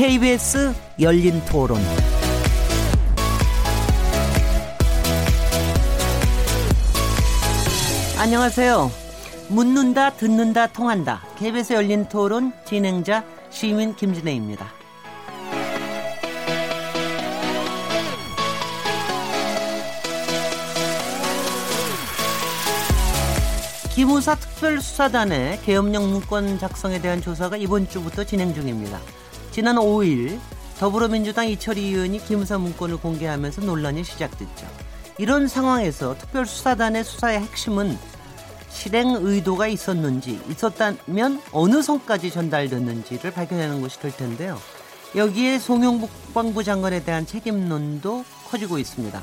KBS 열린 토론. 안녕하세요. 묻는다, 듣는다, 통한다. KBS 열린 토론 진행자 시민 김진혜입니다. 기무사 특별수사단의 계엄령 문건 작성에 대한 조사가 이번 주부터 진행 중입니다. 지난 5일 더불어민주당 이철희 의원이 기무사 문건을 공개하면서 논란이 시작됐죠. 이런 상황에서 특별수사단의 수사의 핵심은 실행 의도가 있었는지 있었다면 어느 선까지 전달됐는지를 밝혀내는 것이 될 텐데요. 여기에 송영국 국방부 장관에 대한 책임론도 커지고 있습니다.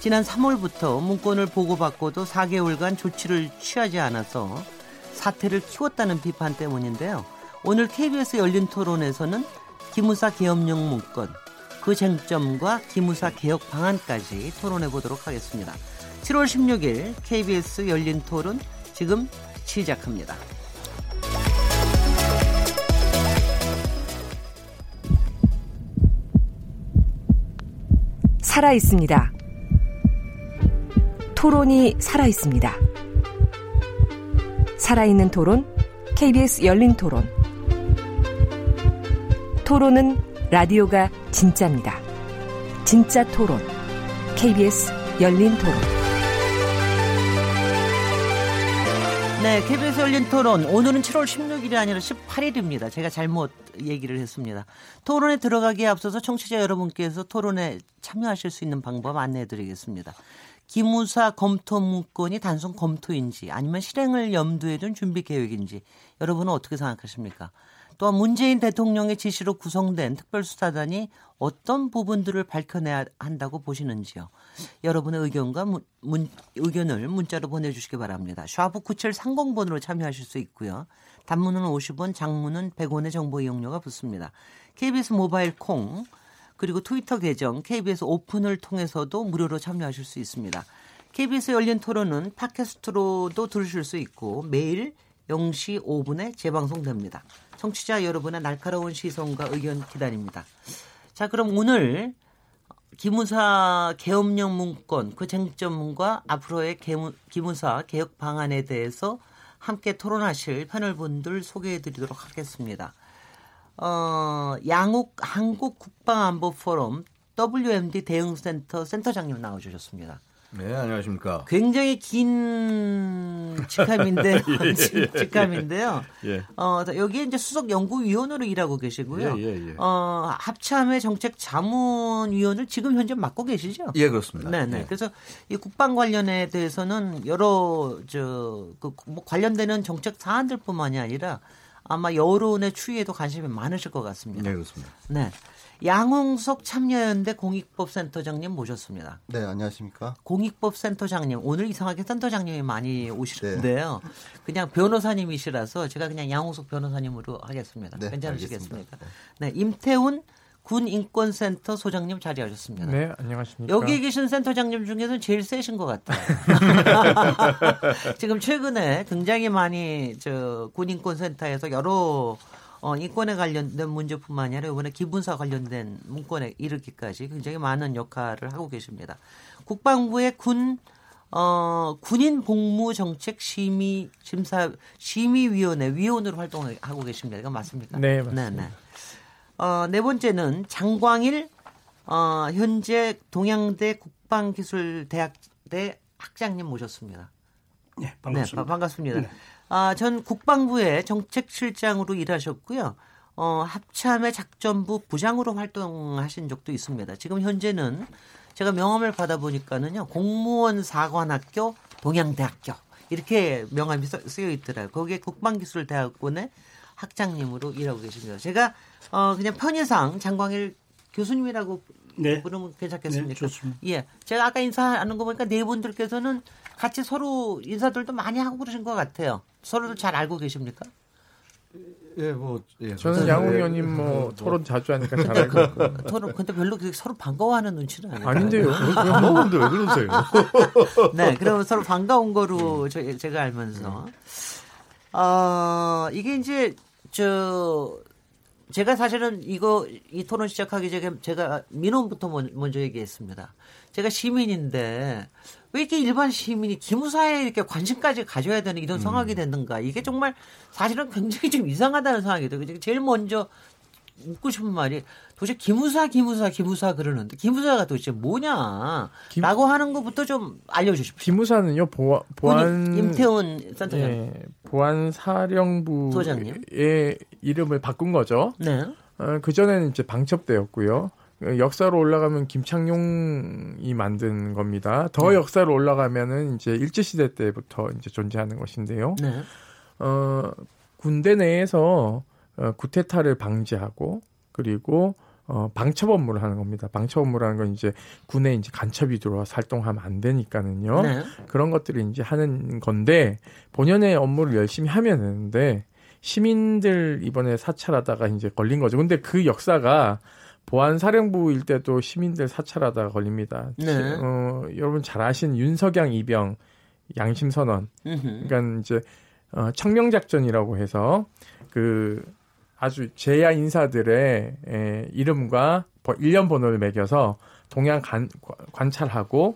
지난 3월부터 문건을 보고받고도 4개월간 조치를 취하지 않아서 사태를 키웠다는 비판 때문인데요. 오늘 KBS 열린 토론에서는 기무사 계엄령 문건, 그 쟁점과 기무사 개혁 방안까지 토론해 보도록 하겠습니다. 7월 16일 KBS 열린 토론 지금 시작합니다. 살아 있습니다. 토론이 살아 있습니다. 살아있는 토론, KBS 열린 토론. 토론은 라디오가 진짜입니다. 진짜 토론, KBS 열린 토론. 네, KBS 열린 토론. 오늘은 7월 16일이 아니라 18일입니다. 제가 잘못 얘기를 했습니다. 토론에 들어가기에 앞서서 청취자 여러분께서 토론에 참여하실 수 있는 방법 안내해 드리겠습니다. 기무사 검토 문건이 단순 검토인지 아니면 실행을 염두에 둔 준비 계획인지 여러분은 어떻게 생각하십니까? 또한 문재인 대통령의 지시로 구성된 특별수사단이 어떤 부분들을 밝혀내야 한다고 보시는지요. 여러분의 의견과 문, 문, 의견을 문자로 보내주시기 바랍니다. 샤브 9730번으로 참여하실 수 있고요. 단문은 50원, 장문은 100원의 정보 이용료가 붙습니다. KBS 모바일 콩 그리고 트위터 계정 KBS 오픈을 통해서도 무료로 참여하실 수 있습니다. KBS 열린 토론은 팟캐스트로도 들으실 수 있고 매일 0시 5분에 재방송됩니다. 청취자 여러분의 날카로운 시선과 의견 기다립니다. 자, 그럼 오늘 기무사 개업령 문건 그 쟁점과 앞으로의 기무사 개혁 방안에 대해서 함께 토론하실 패널분들 소개해 드리도록 하겠습니다. 어, 양욱 한국 국방안보 포럼 WMD 대응센터 센터장님 나와주셨습니다. 네, 안녕하십니까. 굉장히 긴 직함인데요. 예, 직함인데요. 예. 어, 여기에 이제 수석 연구위원으로 일하고 계시고요. 예, 예, 예. 어, 합참의 정책 자문위원을 지금 현재 맡고 계시죠? 예, 그렇습니다. 네, 네. 그래서 이 국방 관련에 대해서는 여러 저그 관련되는 정책 사안들뿐만이 아니라 아마 여론의 추이에도 관심이 많으실 것 같습니다. 네, 그렇습니다. 네. 양홍석 참여연대 공익법센터장님 모셨습니다. 네, 안녕하십니까. 공익법센터장님, 오늘 이상하게 센터장님이 많이 오시는데요. 네. 그냥 변호사님이시라서 제가 그냥 양홍석 변호사님으로 하겠습니다. 네, 괜찮으시겠습니까? 알겠습니다. 네, 임태훈 군인권센터 소장님 자리하셨습니다. 네, 안녕하십니까. 여기 계신 센터장님 중에서는 제일 세신 것 같아요. 지금 최근에 굉장히 많이 저 군인권센터에서 여러 어, 인권에 관련된 문제뿐만 아니라 이번에 기분사 관련된 문건에 이르기까지 굉장히 많은 역할을 하고 계십니다. 국방부의 군 어, 군인 복무 정책 심의 심사 심의위원회 위원으로 활동하고 계십니다. 이거 맞습니까? 네, 맞습니다. 네, 네. 어, 네 번째는 장광일 어, 현재 동양대 국방기술대학대 학장님 모셨습니다. 네, 반갑습니다. 네, 반갑습니다. 네. 아, 전 국방부의 정책실장으로 일하셨고요. 어, 합참의 작전부 부장으로 활동하신 적도 있습니다. 지금 현재는 제가 명함을 받아보니까는요, 공무원 사관학교 동양대학교 이렇게 명함이 쓰여 있더라고요. 거기에 국방기술대학원의 학장님으로 일하고 계십니다. 제가 어 그냥 편의상 장광일 교수님이라고 네. 부르면 괜찮겠습니까? 네, 좋습니다. 예. 제가 아까 인사하는 거 보니까 네 분들께서는 같이 서로 인사들도 많이 하고 그러신 것 같아요. 서로도 잘 알고 계십니까? 예, 뭐, 예. 저는 양 의원님 뭐, 뭐, 토론 자주 하니까 잘 알고. 그, 토론, 근데 별로 서로 반가워하는 눈치는 아니에요. 아닌데요. 반가운데 왜 그러세요? 네, 그러면 서로 반가운 거로 저, 제가 알면서. 어, 이게 이제 저 제가 사실은 이거 이 토론 시작하기 전에 제가 민원부터 먼저 얘기했습니다. 제가 시민인데 왜 이렇게 일반 시민이 기무사에 이렇게 관심까지 가져야 되는 이런 상황이 됐는가? 이게 정말 사실은 굉장히 좀 이상하다는 상황이 돼요. 제일 먼저 묻고 싶은 말이 도대체 기무사 기무사 기무사 그러는데 기무사가 도대체 뭐냐라고 김... 하는 것부터 좀 알려주십시오. 기무사는요 보안 보안 임태훈 센터장 예, 보안 사령부의 소장님. 이름을 바꾼 거죠. 네. 어, 그 전에는 이제 방첩대였고요. 역사로 올라가면 김창룡이 만든 겁니다. 더 네. 역사로 올라가면은 이제 일제 시대 때부터 이제 존재하는 것인데요. 네. 어, 군대 내에서 어, 구테타를 방지하고 그리고 어, 방첩 업무를 하는 겁니다. 방첩 업무라는 건 이제 군에 이제 간첩이 들어와서 활동하면 안 되니까는요. 네. 그런 것들을 이제 하는 건데 본연의 업무를 열심히 하면 되는데 시민들 이번에 사찰하다가 이제 걸린 거죠. 근데 그 역사가 보안 사령부일 때도 시민들 사찰하다가 걸립니다. 네. 어, 여러분 잘 아신 윤석양 이병 양심 선언. 그러니까 이제 어, 청명 작전이라고 해서 그 아주 제야 인사들의 에, 이름과 1년 번호를 매겨서 동향 간, 관찰하고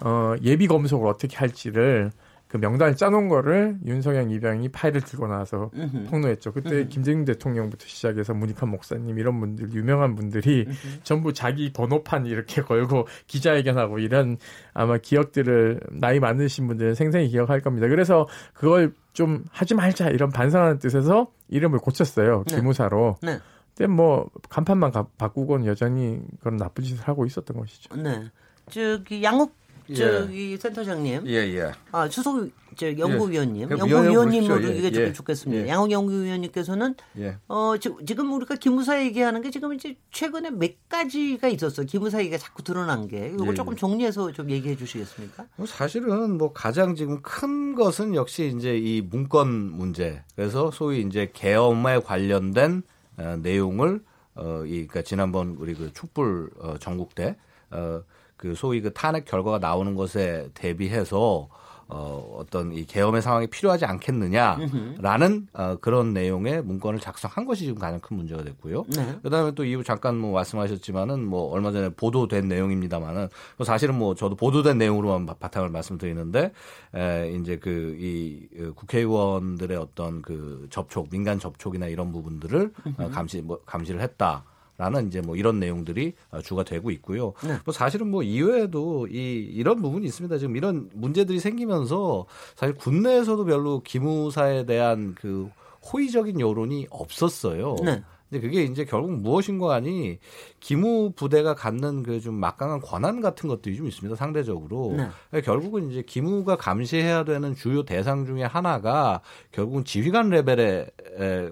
어, 예비 검속을 어떻게 할지를 그 명단을 짜놓은 거를 윤석열 이병이 파일을 들고 나와서 으흠. 폭로했죠. 그때 으흠. 김대중 대통령부터 시작해서 문익환 목사님 이런 분들 유명한 분들이 으흠. 전부 자기 번호판 이렇게 걸고 기자회견하고 이런 아마 기억들을 나이 많으신 분들은 생생히 기억할 겁니다. 그래서 그걸 좀 하지 말자 이런 반성하는 뜻에서 이름을 고쳤어요. 네. 기무사로. 네. 근데 뭐 간판만 가, 바꾸고는 여전히 그런 나쁜 짓을 하고 있었던 것이죠. 네. 저기 양욱 예. 저기 예. 센터장님. 예, 예. 아, 추석 저 연구위원님. 예. 연구위원님으로 예. 얘기가 좀 예. 좋겠습니다. 예. 양홍 연구위원님께서는 예. 어, 지금 우리가 기무사 얘기하는 게 지금 이제 최근에 몇 가지가 있었어요. 기무사 얘기가 자꾸 드러난 게. 이걸 조금 정리해서 좀 얘기해 주시겠습니까? 뭐 사실은 뭐 가장 지금 큰 것은 역시 이제 이 문건 문제. 그래서 소위 이제 계엄에 관련된 어, 내용을 어, 이, 그니까 지난번 우리 그 촛불 어, 전국 때 어, 그 소위 그 탄핵 결과가 나오는 것에 대비해서 어, 어떤 이 계엄의 상황이 필요하지 않겠느냐라는 어, 그런 내용의 문건을 작성한 것이 지금 가장 큰 문제가 됐고요. 네. 그다음에 또 이후 잠깐 뭐 말씀하셨지만은 뭐 얼마 전에 보도된 내용입니다만은 뭐 사실은 뭐 저도 보도된 내용으로만 바탕을 말씀드리는데 에, 이제 그이 그 국회의원들의 어떤 그 접촉 민간 접촉이나 이런 부분들을 어, 감시 뭐 감시를 했다. 라는 이제 뭐 이런 내용들이 어, 주가 되고 있고요. 네. 뭐 사실은 뭐 이외에도 이 이런 부분이 있습니다. 지금 이런 문제들이 생기면서 사실 국내에서도 별로 기무사에 대한 그 호의적인 여론이 없었어요. 네. 근데 그게 이제 결국 무엇인가 하니 기무 부대가 갖는 그 좀 막강한 권한 같은 것들이 좀 있습니다. 상대적으로. 네. 결국은 이제 기무가 감시해야 되는 주요 대상 중에 하나가 결국은 지휘관 레벨의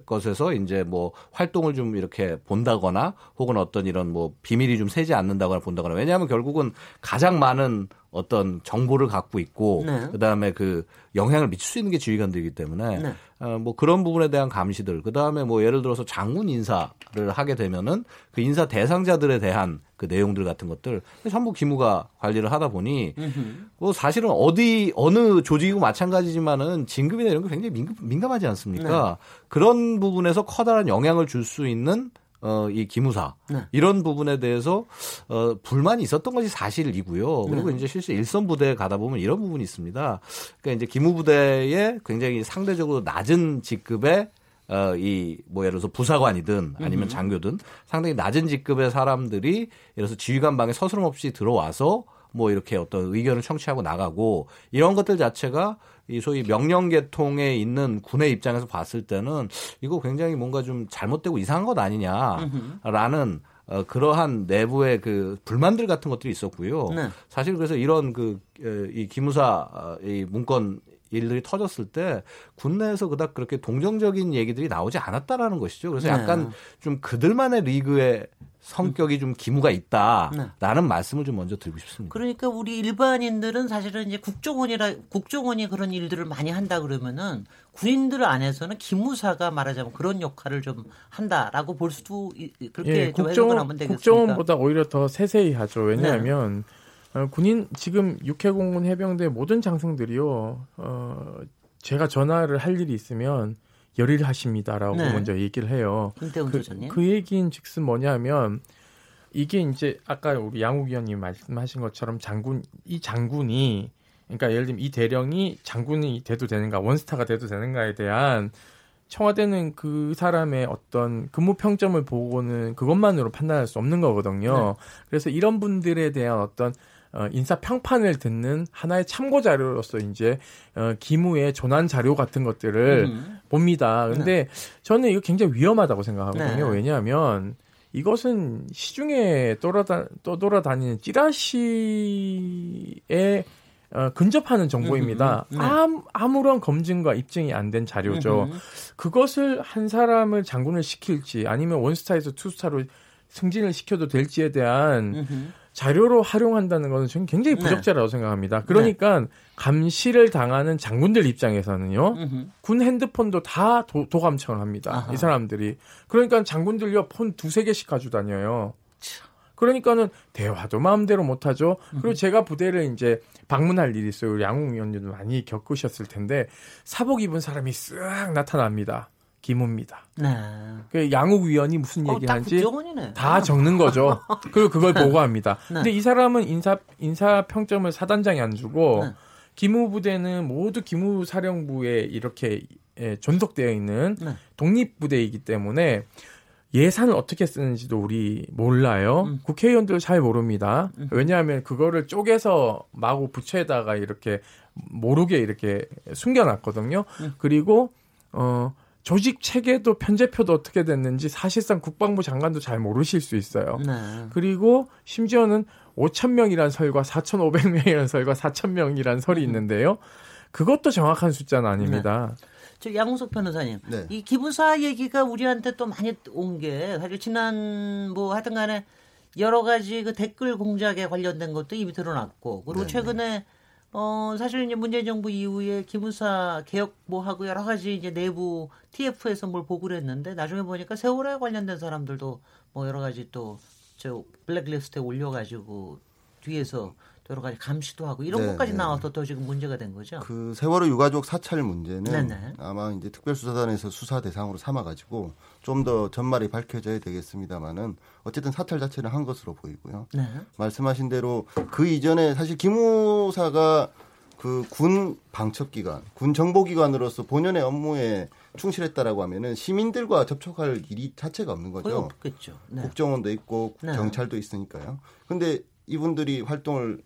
것에서 이제 뭐 활동을 좀 이렇게 본다거나 혹은 어떤 이런 뭐 비밀이 좀 새지 않는다거나 본다거나. 왜냐하면 결국은 가장 많은 어떤 정보를 갖고 있고 네. 그다음에 그 영향을 미칠 수 있는 게 지휘관들이기 때문에 네. 어, 뭐 그런 부분에 대한 감시들 그다음에 뭐 예를 들어서 장군 인사를 하게 되면은 그 인사 대상자들에 대한 그 내용들 같은 것들 전부 기무가 관리를 하다 보니 뭐 사실은 어디 어느 조직이고 마찬가지지만은 진급이나 이런 게 굉장히 민감, 민감하지 않습니까? 네. 그런 부분에서 커다란 영향을 줄 수 있는 어, 이 기무사 네. 이런 부분에 대해서 어, 불만이 있었던 것이 사실이고요. 그리고 네. 이제 실제 일선 부대에 가다 보면 이런 부분이 있습니다. 그러니까 이제 기무부대에 굉장히 상대적으로 낮은 직급의 어, 이, 뭐, 예를 들어서 부사관이든 아니면 장교든 상당히 낮은 직급의 사람들이 예를 들어서 지휘관 방에 서스럼 없이 들어와서 뭐 이렇게 어떤 의견을 청취하고 나가고 이런 것들 자체가 이 소위 명령 계통에 있는 군의 입장에서 봤을 때는 이거 굉장히 뭔가 좀 잘못되고 이상한 것 아니냐라는 어, 그러한 내부의 그 불만들 같은 것들이 있었고요. 네. 사실 그래서 이런 그 이 기무사 어, 이 문건 일들이 터졌을 때 국내에서 그닥 그렇게 동정적인 얘기들이 나오지 않았다라는 것이죠. 그래서 네. 약간 좀 그들만의 리그의 성격이 좀 기무가 있다라는 네. 말씀을 좀 먼저 드리고 싶습니다. 그러니까 우리 일반인들은 사실은 이제 국정원이라 국정원이 그런 일들을 많이 한다 그러면은 군인들 안에서는 기무사가 말하자면 그런 역할을 좀 한다라고 볼 수도 그렇게 예, 국정원, 하면 되겠습니까? 국정원보다 오히려 더 세세히 하죠. 왜냐하면 네. 어, 군인 지금 육해공군 해병대 모든 장성들이요. 어, 제가 전화를 할 일이 있으면 열일 하십니다라고 네. 먼저 얘기를 해요. 그. 그 얘기인 즉슨 뭐냐면 이게 이제 아까 우리 양욱 위원님 말씀하신 것처럼 장군 이 장군이 그러니까 예를 들면 이 대령이 장군이 돼도 되는가 원스타가 돼도 되는가에 대한 청와대는 그 사람의 어떤 근무 평점을 보고는 그것만으로 판단할 수 없는 거거든요. 그래서 이런 분들에 대한 어떤 어, 인사 평판을 듣는 하나의 참고 자료로서 이제 어, 기무의 조난 자료 같은 것들을 음. 봅니다. 근데 저는 이거 굉장히 위험하다고 생각하거든요. 네. 왜냐하면 이것은 시중에 떠돌아다, 떠돌아다니는 찌라시에 어, 근접하는 정보입니다. 음, 음, 네. 아무, 아무런 검증과 입증이 안 된 자료죠. 음. 그것을 한 사람을 장군을 시킬지 아니면 원스타에서 투스타로 승진을 시켜도 될지에 대한 음. 자료로 활용한다는 것은 저는 굉장히 네. 부적절하다고 생각합니다. 그러니까 감시를 당하는 장군들 입장에서는요. 음. 군 핸드폰도 다 도, 도감청을 합니다. 아하. 이 사람들이. 그러니까 장군들요 폰 두세 개씩 가지고 다녀요. 그러니까는 대화도 마음대로 못 하죠. 그리고 제가 부대를 이제 방문할 일이 있어요. 양웅 위원님도 많이 겪으셨을 텐데 사복 입은 사람이 쓱 나타납니다. 기무입니다. 네. 그 양욱 위원이 무슨 어, 얘기 딱 하는지 국정원이네. 다 적는 거죠. 그리고 그걸 보고합니다. 네. 근데 이 사람은 인사 인사 평점을 사단장이 안 주고 네. 기무 부대는 모두 기무 사령부에 이렇게 예, 존속되어 있는 네. 독립 부대이기 때문에 예산을 어떻게 쓰는지도 우리 몰라요. 음. 국회의원들 잘 모릅니다. 왜냐하면 그거를 쪼개서 마구 부처에다가 이렇게 모르게 이렇게 숨겨놨거든요. 음. 그리고 어 조직 체계도 편제표도 어떻게 됐는지 사실상 국방부 장관도 잘 모르실 수 있어요. 네. 그리고 심지어는 5천 명이란 설과 4,500명이란 설과 4천 명이란 설이 있는데요. 그것도 정확한 숫자는 아닙니다. 저 양홍석 변호사님, 네. 이 기부사 얘기가 우리한테 또 많이 온 게 사실 지난 뭐 하여튼간에 여러 가지 그 댓글 공작에 관련된 것도 이미 드러났고 그리고 네, 최근에 어 사실 이제 문재인 정부 이후에 기무사 개혁 뭐 하고 여러 가지 이제 내부 TF에서 뭘 보고를 했는데 나중에 보니까 세월호에 관련된 사람들도 뭐 여러 가지 또 저 블랙리스트에 올려가지고 뒤에서 또 여러 가지 감시도 하고 이런 네, 것까지 네. 나와서 또 지금 문제가 된 거죠. 그 세월호 유가족 사찰 문제는 네네. 아마 이제 특별수사단에서 수사 대상으로 삼아가지고 좀 더 전말이 밝혀져야 되겠습니다만은 어쨌든 사찰 자체는 한 것으로 보이고요. 네. 말씀하신 대로 그 이전에 사실 기무사가 그 군 방첩기관, 군 정보기관으로서 본연의 업무에 충실했다라고 하면은 시민들과 접촉할 일이 자체가 없는 거죠. 없겠죠. 네. 국정원도 있고 네. 경찰도 있으니까요. 근데 이분들이 활동을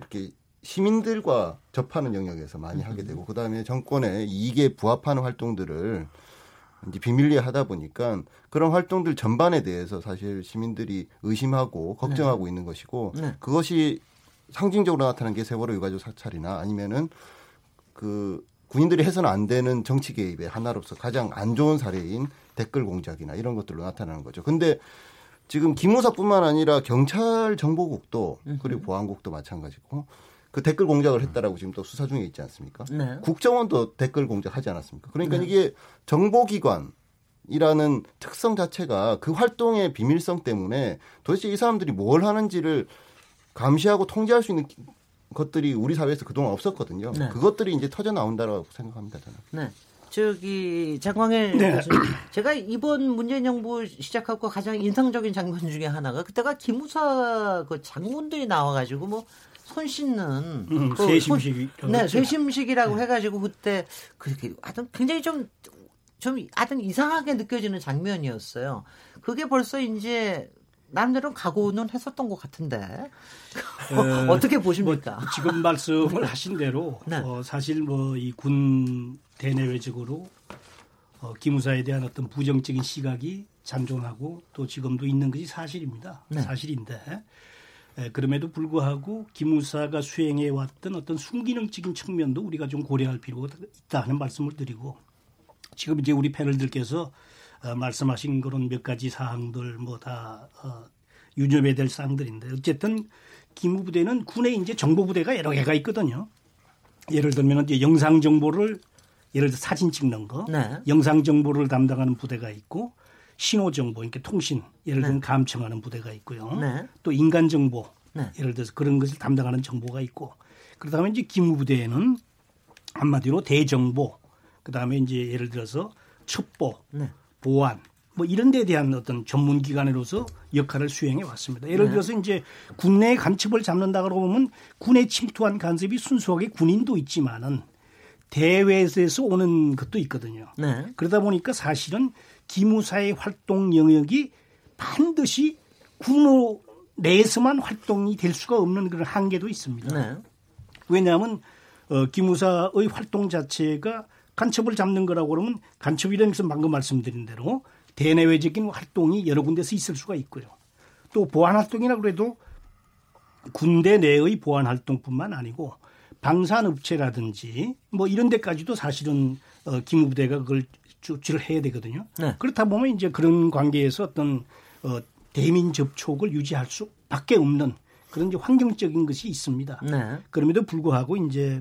이렇게 시민들과 접하는 영역에서 많이 하게 되고 그다음에 정권의 이익에 부합하는 활동들을 이제 비밀리에 하다 보니까 그런 활동들 전반에 대해서 사실 시민들이 의심하고 걱정하고 있는 것이고 네. 그것이 상징적으로 나타난 게 세월호 유가족 사찰이나 아니면은 그 군인들이 해서는 안 되는 정치 개입의 하나로서 가장 안 좋은 사례인 댓글 공작이나 이런 것들로 나타나는 거죠. 근데 지금 기무사뿐만 아니라 경찰 정보국도 그리고 보안국도 마찬가지고 그 댓글 공작을 했다라고 지금 또 수사 중에 있지 않습니까? 네. 국정원도 댓글 공작하지 않았습니까? 그러니까 네. 이게 정보기관 이라는 특성 자체가 그 활동의 비밀성 때문에 도대체 이 사람들이 뭘 하는지를 감시하고 통제할 수 있는 기- 것들이 우리 사회에서 그동안 없었거든요. 네. 그것들이 이제 터져 나온다라고 생각합니다. 저는. 네. 저기 장광일 교수님, 제가 이번 문재인 정부 시작하고 가장 인상적인 장면 중에 하나가 그때가 기무사 그 장군들이 나와가지고 뭐 손 씻는 음, 그 손- 네, 했죠. 쇠심식이라고 해가지고 그때 그렇게 하여튼 굉장히 좀좀 하여튼 이상하게 느껴지는 장면이었어요. 그게 벌써 이제 나름대로 각오는 했었던 것 같은데 어 떻게 보십니까? 뭐 지금 말씀을 하신 대로 네. 어, 사실 뭐 이 군 대내외적으로 어, 기무사에 대한 어떤 부정적인 시각이 잔존하고 또 지금도 있는 것이 사실입니다. 네. 사실인데 에, 그럼에도 불구하고 기무사가 수행해 왔던 어떤 순기능적인 측면도 우리가 좀 고려할 필요가 있다 하는 말씀을 드리고 지금 이제 우리 패널들께서 어, 말씀하신 그런 몇 가지 사항들 뭐다 어, 유념해야 될 사항들인데 어쨌든 기무부대는 군의 이제 정보부대가 여러 개가 있거든요. 예를 들면 이제 영상 정보를 예를 들어 사진 찍는 거, 네. 영상 정보를 담당하는 부대가 있고 신호 정보, 그러니까 통신, 예를 들면 감청하는 부대가 있고요. 네. 또 인간 정보, 네. 예를 들어서 그런 것을 담당하는 정보가 있고 그러다 보면 이제 기무부대에는 한마디로 대정보, 그다음에 이제 예를 들어서 첩보, 네. 보안 뭐 이런 데에 대한 어떤 전문 기관으로서 역할을 수행해 왔습니다. 예를 네. 들어서 이제 국내 간첩을 잡는다 그러고 보면 군에 침투한 간섭이 순수하게 군인도 있지만은 대외에서 오는 것도 있거든요. 네. 그러다 보니까 사실은 기무사의 활동 영역이 반드시 군호 내에서만 활동이 될 수가 없는 그런 한계도 있습니다. 네. 왜냐하면 어, 기무사의 활동 자체가 간첩을 잡는 거라고 그러면 간첩이라는 것은 방금 말씀드린 대로 대내외적인 활동이 여러 군데서 있을 수가 있고요. 또 보안 활동이라 그래도 군대 내의 보안 활동뿐만 아니고 방산업체라든지 뭐 이런 데까지도 사실은 어, 기무부대가 그걸 조치를 해야 되거든요. 네. 그렇다 보면 이제 그런 관계에서 어떤 어, 대민 접촉을 유지할 수밖에 없는 그런 이제 환경적인 것이 있습니다. 네. 그럼에도 불구하고 이제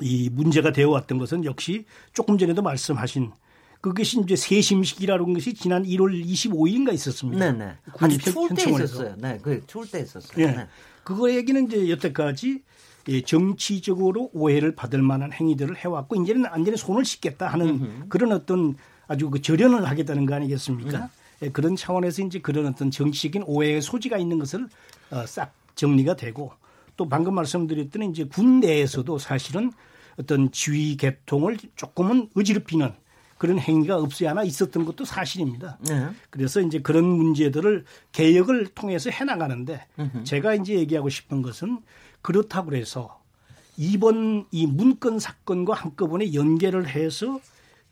이 문제가 되어 왔던 것은 역시 조금 전에도 말씀하신 그것이 이제 세심식이라는 것이 지난 1월 25일인가 있었습니다. 네네. 네. 아주 추울 때 있었어요. 네, 그 추울 때 있었어요. 예. 네. 그거 얘기는 이제 여태까지 예, 정치적으로 오해를 받을 만한 행위들을 해왔고 이제는 완전히 손을 씻겠다 하는 음흠. 그런 어떤 아주 그 절연을 하겠다는 거 아니겠습니까? 음. 예, 그런 차원에서 이제 그런 어떤 정치적인 오해의 소지가 있는 것을 어, 싹 정리가 되고 또 방금 말씀드렸던 이제 군 내에서도 사실은 어떤 지휘 개통을 조금은 어지럽히는 그런 행위가 없이 하나 있었던 것도 사실입니다. 네. 그래서 이제 그런 문제들을 개혁을 통해서 해나가는데 으흠. 제가 이제 얘기하고 싶은 것은 그렇다고 해서 이번 이 문건 사건과 한꺼번에 연계를 해서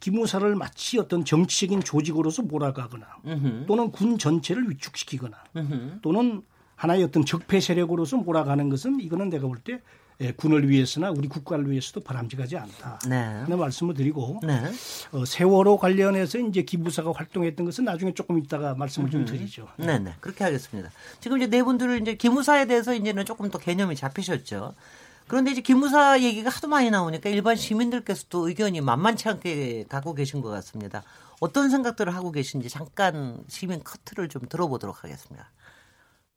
기무사를 마치 어떤 정치적인 조직으로서 몰아가거나 으흠. 또는 군 전체를 위축시키거나 으흠. 또는 하나의 어떤 적폐 세력으로서 몰아가는 것은 이거는 내가 볼 때 예, 군을 위해서나 우리 국가를 위해서도 바람직하지 않다. 네. 하는 말씀을 드리고 네. 어, 세월호 관련해서 이제 기부사가 활동했던 것은 나중에 조금 있다가 말씀을 좀 음. 드리죠. 네, 네. 그렇게 하겠습니다. 지금 이제 네 분들 이제 기무사에 대해서 이제는 조금 더 개념이 잡히셨죠. 그런데 이제 기무사 얘기가 하도 많이 나오니까 일반 시민들께서도 의견이 만만치 않게 갖고 계신 것 같습니다. 어떤 생각들을 하고 계신지 잠깐 시민 커트를 좀 들어보도록 하겠습니다.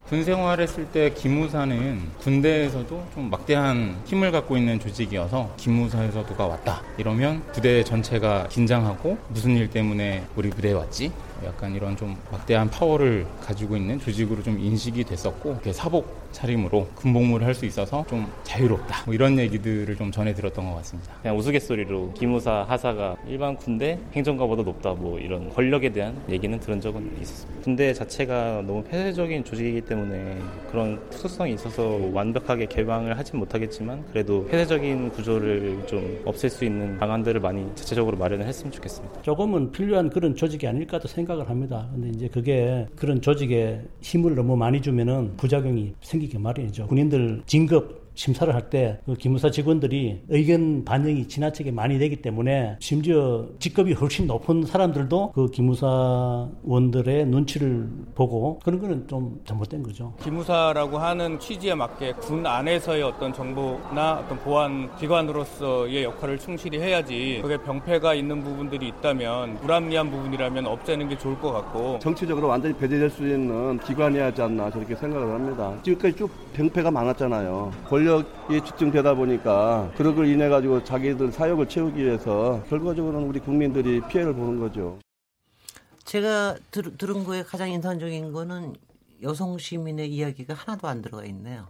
군 생활했을 때 기무사는 군대에서도 좀 막대한 힘을 갖고 있는 조직이어서 기무사에서 누가 왔다 이러면 부대 전체가 긴장하고 무슨 일 때문에 우리 부대에 왔지? 약간 이런 좀 막대한 파워를 가지고 있는 조직으로 좀 인식이 됐었고 사복 차림으로 군복무를 할 수 있어서 좀 자유롭다 뭐 이런 얘기들을 좀 전해 들었던 것 같습니다. 그냥 우스갯소리로 기무사 하사가 일반 군대 행정가보다 높다 뭐 이런 권력에 대한 얘기는 들은 적은 있었습니다. 군대 자체가 너무 폐쇄적인 조직이기 때문에 그런 특수성이 있어서 완벽하게 개방을 하진 못하겠지만 그래도 폐쇄적인 구조를 좀 없앨 수 있는 방안들을 많이 자체적으로 마련을 했으면 좋겠습니다. 조금은 필요한 그런 조직이 아닐까도 생각 을 합니다. 근데 이제 그게 그런 조직에 힘을 너무 많이 주면은 부작용이 생기게 마련이죠. 군인들 진급 심사를 할 때 그 기무사 직원들이 의견 반영이 지나치게 많이 되기 때문에 심지어 직급이 훨씬 높은 사람들도 그 기무사원들의 눈치를 보고 그런 거는 좀 잘못된 거죠. 기무사라고 하는 취지에 맞게 군 안에서의 어떤 정보나 어떤 보안 기관으로서의 역할을 충실히 해야지 그게 병폐가 있는 부분들이 있다면 불합리한 부분이라면 없애는 게 좋을 것 같고 정치적으로 완전히 배제될 수 있는 기관이 하지 않나 저렇게 생각을 합니다. 지금까지 쭉 병폐가 많았잖아요. 권 력이 집중되다 보니까 그런 걸 인해 가지고 자기들 사역을 채우기 위해서 결과적으로는 우리 국민들이 피해를 보는 거죠. 제가 들, 들은 거에 가장 인상적인 거는 여성 시민의 이야기가 하나도 안 들어가 있네요.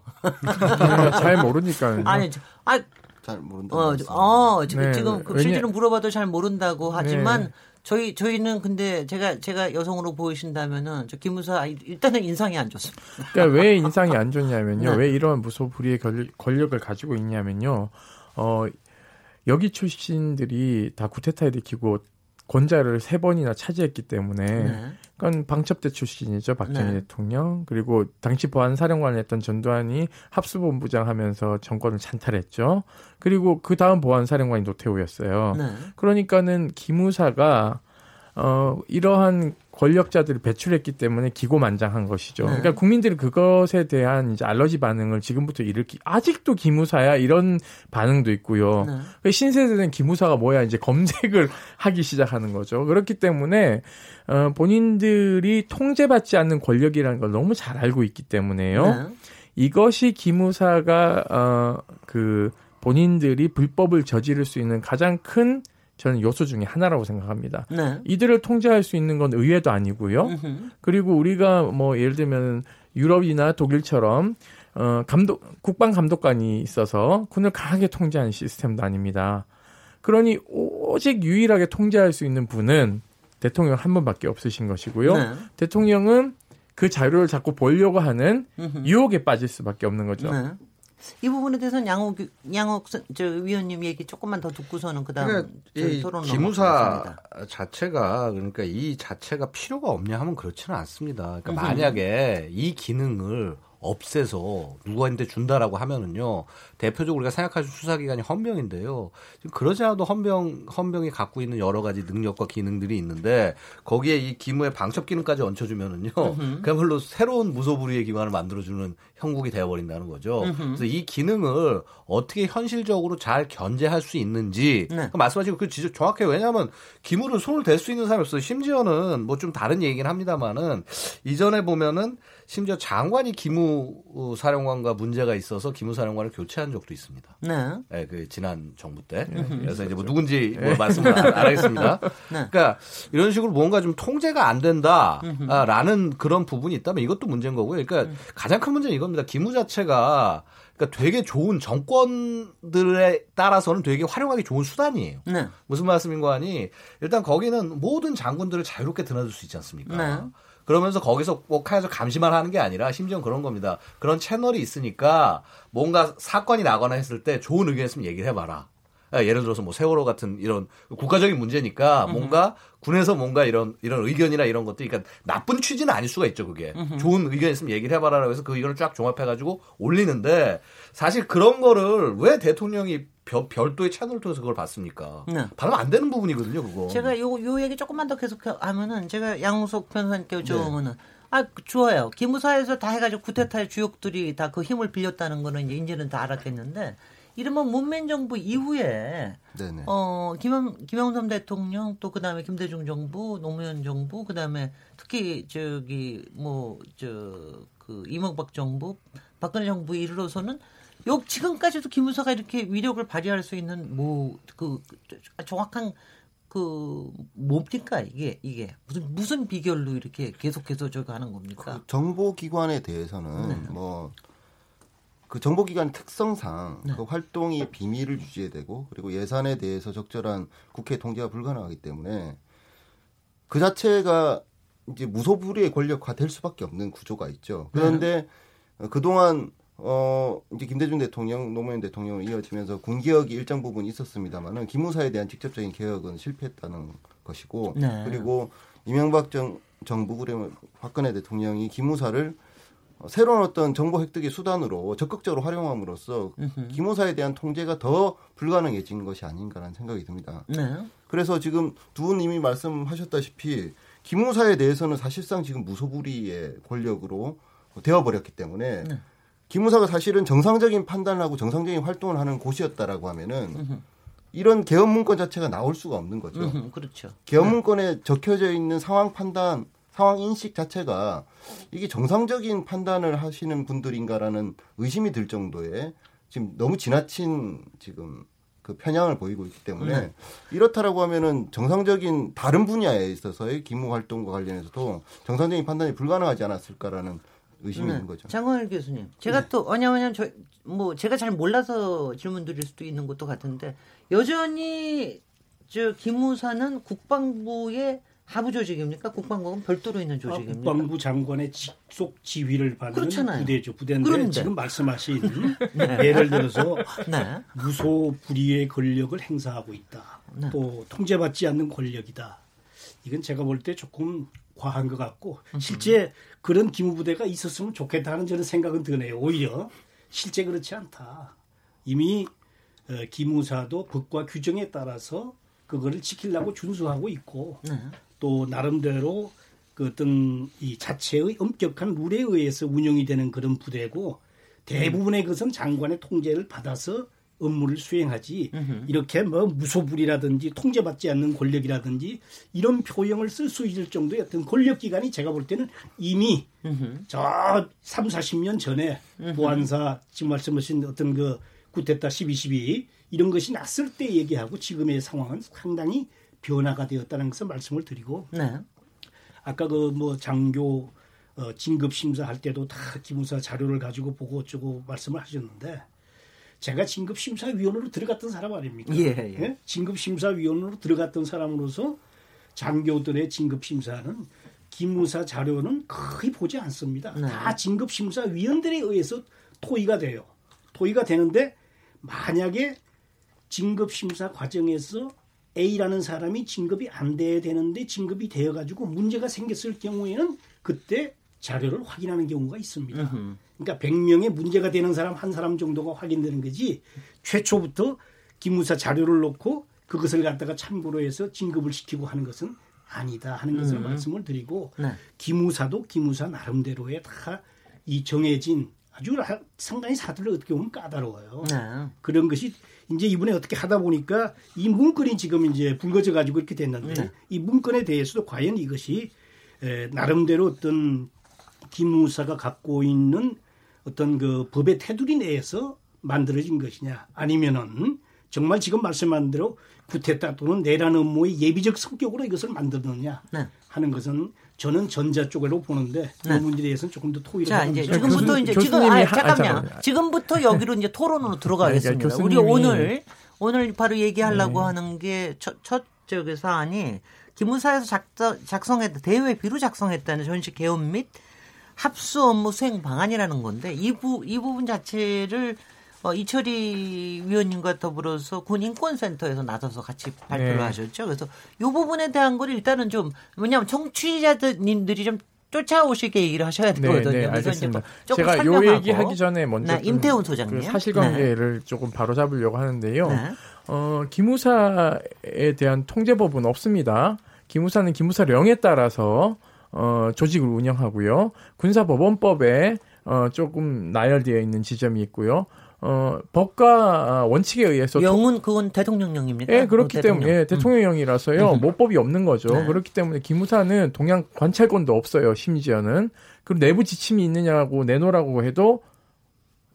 잘 모르니까. 아니, 아, 잘 모른다. 어, 어, 지금, 네, 지금 실제로 물어봐도 잘 모른다고 하지만 네. 저희 저희는 근데 제가 제가 여성으로 보이신다면은 저 김무사 일단은 인상이 안 좋습니다. 그러니까 왜 인상이 안 좋냐면요. 네. 왜 이런 무소불위의 권력을 가지고 있냐면요. 어 여기 출신들이 다 구테타에 들키고 권자를 세 번이나 차지했기 때문에 네. 그건 방첩대 출신이죠 박정희 네. 대통령 그리고 당시 보안사령관을 했던 전두환이 합수본부장 하면서 정권을 찬탈했죠 그리고 그 다음 보안사령관이 노태우였어요 네. 그러니까는 기무사가 어 이러한 권력자들을 배출했기 때문에 기고만장한 것이죠. 네. 그러니까 국민들이 그것에 대한 이제 알러지 반응을 지금부터 일으키 아직도 기무사야 이런 반응도 있고요. 네. 그러니까 신세대는 기무사가 뭐야 이제 검색을 하기 시작하는 거죠. 그렇기 때문에 어 본인들이 통제받지 않는 권력이라는 걸 너무 잘 알고 있기 때문에요. 네. 이것이 기무사가 어 그 본인들이 불법을 저지를 수 있는 가장 큰 저는 요소 중에 하나라고 생각합니다. 네. 이들을 통제할 수 있는 건 의회도 아니고요. 그리고 우리가 뭐 예를 들면 유럽이나 독일처럼 어 감독 국방 감독관이 있어서 군을 강하게 통제하는 시스템도 아닙니다. 그러니 오직 유일하게 통제할 수 있는 분은 대통령 한 분밖에 없으신 것이고요. 네. 대통령은 그 자료를 자꾸 보려고 하는 음흠. 유혹에 빠질 수밖에 없는 거죠. 네. 이 부분에 대해서는 양옥 양옥 선- 저 위원님 얘기 조금만 더 듣고서는 그다음 그러니까 토론 기무사. 자체가 그러니까 이 자체가 필요가 없냐 하면 그렇지는 않습니다. 그러니까 음흠. 만약에 이 기능을 없애서 누구한테 준다라고 하면은요 대표적으로 우리가 생각할 수 수사기관이 헌병인데요. 지금 그러지 않아도 헌병 헌병이 갖고 있는 여러 가지 능력과 기능들이 있는데 거기에 이 기무의 방첩 기능까지 얹혀주면은요. 그야말로 새로운 무소불위의 기관을 만들어주는 형국이 되어버린다는 거죠. 음흠. 그래서 이 기능을 어떻게 현실적으로 잘 견제할 수 있는지 네. 그 말씀하신 그 지적 정확해요. 왜냐하면 기물을 손을 댈 수 있는 사람이 없어요. 심지어는 뭐 좀 다른 얘기긴 합니다만은 이전에 보면은 심지어 장관이 기무 어, 사령관과 문제가 있어서 기무 사령관을 교체 한 적도 있습니다. 네. 네, 그 지난 정부 때. 그래서 이제 뭐 누군지 뭐 말씀을 안, 안 하겠습니다. 네. 그러니까 이런 식으로 뭔가 좀 통제가 안 된다라는 그런 부분이 있다면 이것도 문제인 거고요. 그러니까 음. 가장 큰 문제는 이겁니다. 기무 자체가 그러니까 되게 좋은 정권들에 따라서는 되게 활용하기 좋은 수단이에요. 네. 무슨 말씀인가 하니 일단 거기는 모든 장군들을 자유롭게 드나들 수 있지 않습니까? 네. 그러면서 거기서 꼭 하에서 감시만 하는 게 아니라 심지어 그런 겁니다. 그런 채널이 있으니까 뭔가 사건이 나거나 했을 때 좋은 의견 있으면 얘기를 해봐라. 아, 예를 들어서 뭐 세월호 같은 이런 국가적인 문제니까 뭔가 군에서 뭔가 이런 이런 의견이나 이런 것들이 그러니까 나쁜 취지는 아닐 수가 있죠 그게 좋은 의견 있으면 얘기를 해봐라라고 해서 그 의견을 쫙 종합해가지고 올리는데 사실 그런 거를 왜 대통령이 별, 별도의 채널을 통해서 그걸 봤습니까? 네. 받으면 안 되는 부분이거든요 그거. 제가 요, 요 얘기 조금만 더 계속 하면은 제가 양우석 변호사님께 네. 여쭤보면은 아 좋아요 기무사에서 다 해가지고 구테타의 주역들이 다 그 힘을 빌렸다는 거는 이제 이제는 다 알았겠는데 이른바 문민 정부 이후에 네네. 어 김영 김영삼 대통령 또 그다음에 김대중 정부 노무현 정부 그다음에 특히 저기 뭐 저 그 이명박 정부 박근혜 정부 이르러서는 요 지금까지도 기무사가 이렇게 위력을 발휘할 수 있는 뭐 그 정확한 그 뭡니까 이게 이게 무슨 무슨 비결로 이렇게 계속해서 저거 하는 겁니까? 정보 기관에 대해서는 네. 뭐 그 정보기관 특성상 네. 그 활동이 비밀을 유지해야 되고 그리고 예산에 대해서 적절한 국회 통제가 불가능하기 때문에 그 자체가 이제 무소불위의 권력화 될 수밖에 없는 구조가 있죠. 그런데 어, 그동안 어 이제 김대중 대통령, 노무현 대통령을 이어지면서 군 개혁이 일정 부분 있었습니다만은 기무사에 대한 직접적인 개혁은 실패했다는 것이고 네. 그리고 이명박 정, 정부 그러면 박근혜 대통령이 기무사를 어, 새로운 어떤 정보 획득의 수단으로 적극적으로 활용함으로써 기무사에 대한 통제가 더 불가능해진 것이 아닌가라는 생각이 듭니다. 네. 그래서 지금 두 분 이미 말씀하셨다시피 기무사에 대해서는 사실상 지금 무소불위의 권력으로 되어버렸기 때문에 네. 기무사가 사실은 정상적인 판단을 하고 정상적인 활동을 하는 곳이었다라고 하면은 이런 개헌 문건 자체가 나올 수가 없는 거죠. 음, 그렇죠. 개헌 문건에 적혀져 있는 상황 판단, 상황 인식 자체가 이게 정상적인 판단을 하시는 분들인가라는 의심이 들 정도의 지금 너무 지나친 지금 그 편향을 보이고 있기 때문에 네. 이렇다라고 하면은 정상적인 다른 분야에 있어서의 기무 활동과 관련해서도 정상적인 판단이 불가능하지 않았을까라는 의심이 있는 거죠. 네. 장원일 교수님, 제가 또 왜냐하면 저 뭐 제가 잘 몰라서 질문 드릴 수도 있는 것도 같은데 여전히 저 기무사는 국방부의 하부 조직입니까? 국방부는 별도로 있는 아, 조직입니까? 국방부 장관의 직속 지휘를 받는 그렇잖아요. 부대죠. 부대인데 그런데. 지금 말씀하신 예를 들어서 네. 무소 불위의 권력을 행사하고 있다. 네. 또 통제받지 않는 권력이다. 이건 제가 볼 때 조금 과한 것 같고 실제 그런 기무부대가 있었으면 좋겠다는 저는 생각은 드네요. 오히려 실제 그렇지 않다. 이미 어, 기무사도 법과 규정에 따라서 그거를 지키려고 준수하고 있고 네. 또 나름대로 그 어떤 이 자체의 엄격한 룰에 의해서 운영이 되는 그런 부대고 대부분의 것은 장관의 통제를 받아서 업무를 수행하지. 이렇게 뭐 무소불이라든지 통제받지 않는 권력이라든지 이런 표현을 쓸 수 있을 정도의 어떤 권력 기관이 제가 볼 때는 이미 저 3, 40년 전에 보안사 지금 말씀하신 어떤 그 구테타 12, 12 이런 것이 났을 때 얘기하고 지금의 상황은 상당히 변화가 되었다는 것을 말씀을 드리고 네. 아까 그 뭐 장교 어, 진급 심사할 때도 다 기무사 자료를 가지고 보고 어쩌고 말씀을 하셨는데 제가 진급 심사위원으로 들어갔던 사람 아닙니까? 예, 예. 진급 심사위원으로 들어갔던 사람으로서 장교들의 진급 심사는 기무사 자료는 거의 보지 않습니다. 네. 다 진급 심사위원들에 의해서 토의가 돼요. 토의가 되는데 만약에 진급 심사 과정에서 A라는 사람이 진급이 안 돼야 되는데 진급이 되어 가지고 문제가 생겼을 경우에는 그때 자료를 확인하는 경우가 있습니다. 그러니까 100명의 문제가 되는 사람 한 사람 정도가 확인되는 거지 최초부터 기무사 자료를 놓고 그것을 갖다가 참고로 해서 진급을 시키고 하는 것은 아니다 하는 것을 말씀을 드리고 네. 기무사도 기무사 나름대로의 다 이 정해진 아주 라- 상당히 사들을 어떻게 보면 까다로워요. 네. 그런 것이 이제 이번에 어떻게 하다 보니까 이 문건이 지금 이제 불거져 가지고 이렇게 됐는데 네. 이 문건에 대해서도 과연 이것이 에, 나름대로 어떤 기무사가 갖고 있는 어떤 그 법의 테두리 내에서 만들어진 것이냐 아니면은 정말 지금 말씀한 대로 구테타 또는 내란 업무의 예비적 성격으로 이것을 만들었느냐 네. 하는 것은 저는 전자 쪽으로 보는데 네. 이 문제에 대해서는 조금 더 토의를 자, 이제 지금부터 교수- 이제 지금 아, 하- 아, 잠깐만요. 잠깐만요. 지금부터 여기로 이제 토론으로 들어가겠습니다. 그러니까 우리 오늘 오늘 바로 얘기하려고 네. 하는 게첫 첫 저기 사안이 기무사에서 작성, 작성했다 대외 비로 작성했다는 전식 개헌 및 합수 업무 수행 방안이라는 건데 이, 부, 이 부분 자체를 어, 이철희 위원님과 더불어서 군 인권센터에서 나서서 같이 발표를 네. 하셨죠. 그래서 이 부분에 대한 걸 일단은 좀 왜냐하면 청취자들님들이 좀 쫓아오시게 얘기를 하셔야 네, 되거든요. 네, 그래서 이제 알겠습니다. 조금 제가 요. 얘기 하기 전에 먼저 네, 좀 임태훈 소장님. 그 사실관계를 조금 바로 잡으려고 하는데요. 네. 어, 기무사에 대한 통제법은 없습니다. 기무사는 기무사령에 따라서 어, 조직을 운영하고요. 군사법원법에 어, 조금 나열되어 있는 지점이 있고요. 어, 법과 원칙에 의해서 영은 그건 대통령령입니까? 예, 그렇기 어, 때문에 예, 대통령령이라서요. 음. 모법이 없는 거죠. 네. 그렇기 때문에 기무사는 동양 관찰권도 없어요. 심지어는 그리고 내부 지침이 있느냐고 내놓으라고 해도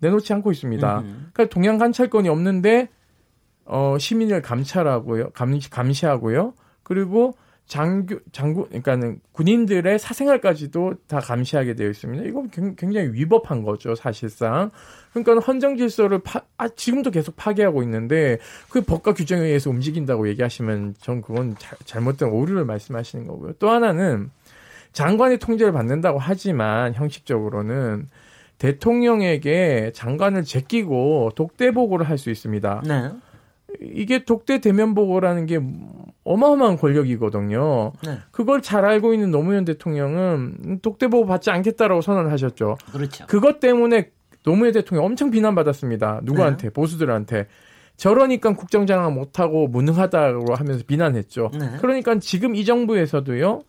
내놓지 않고 있습니다. 음. 그러니까 동양 관찰권이 없는데 어, 시민을 감찰하고요, 감시, 감시하고요. 그리고 장교, 장군, 그러니까는 군인들의 사생활까지도 다 감시하게 되어 있습니다. 이건 굉- 굉장히 위법한 거죠, 사실상. 그러니까 헌정 질서를 파, 아, 지금도 계속 파괴하고 있는데 그 법과 규정에 의해서 움직인다고 얘기하시면 전 그건 자- 잘못된 오류를 말씀하시는 거고요. 또 하나는 장관의 통제를 받는다고 하지만 형식적으로는 대통령에게 장관을 제끼고 독대 보고를 할 수 있습니다. 네. 이게 독대 대면 보고라는 게 어마어마한 권력이거든요. 네. 그걸 잘 알고 있는 노무현 대통령은 독대 보고 받지 않겠다라고 선언하셨죠. 그렇죠. 그것 때문에 노무현 대통령 엄청 비난받았습니다. 누구한테? 네. 보수들한테. 저러니까 국정장악 못하고 무능하다고 하면서 비난했죠. 네. 그러니까 지금 이 정부에서도요.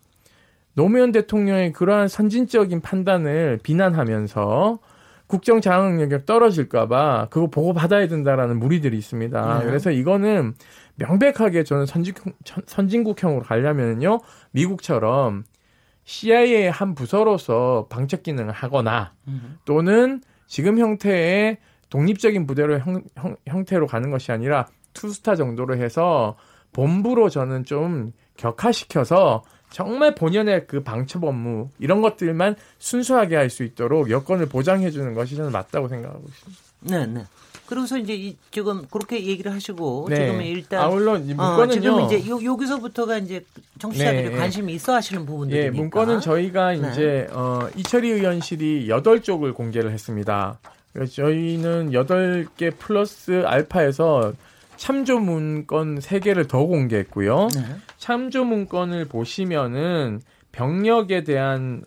노무현 대통령의 그러한 선진적인 판단을 비난하면서 국정 장악 능력 떨어질까봐 그거 보고 받아야 된다라는 무리들이 있습니다. 네. 그래서 이거는 명백하게 저는 선진, 선진국형으로 가려면요 미국처럼 CIA의 한 부서로서 방첩 기능을 하거나 음. 또는 지금 형태의 독립적인 부대로 형, 형, 형태로 가는 것이 아니라 투스타 정도로 해서 본부로 저는 좀 격화시켜서 정말 본연의 그 방첩 업무 이런 것들만 순수하게 할 수 있도록 여건을 보장해 주는 것이 저는 맞다고 생각하고 있습니다. 네, 네. 그러고서 이제 이, 지금 그렇게 얘기를 하시고 네. 지금은 일단 아, 물론 이 어, 문건은요. 지금 이제 요, 여기서부터가 이제 청취자들이 네. 관심이 있어 하시는 부분들이니까. 예, 문건은 저희가 네. 이제 어, 이철희 의원실이 8쪽을 공개를 했습니다. 그래서 저희는 8개 플러스 알파에서 참조 문건 3개를 더 공개했고요. 네. 참조 문건을 보시면은 병력에 대한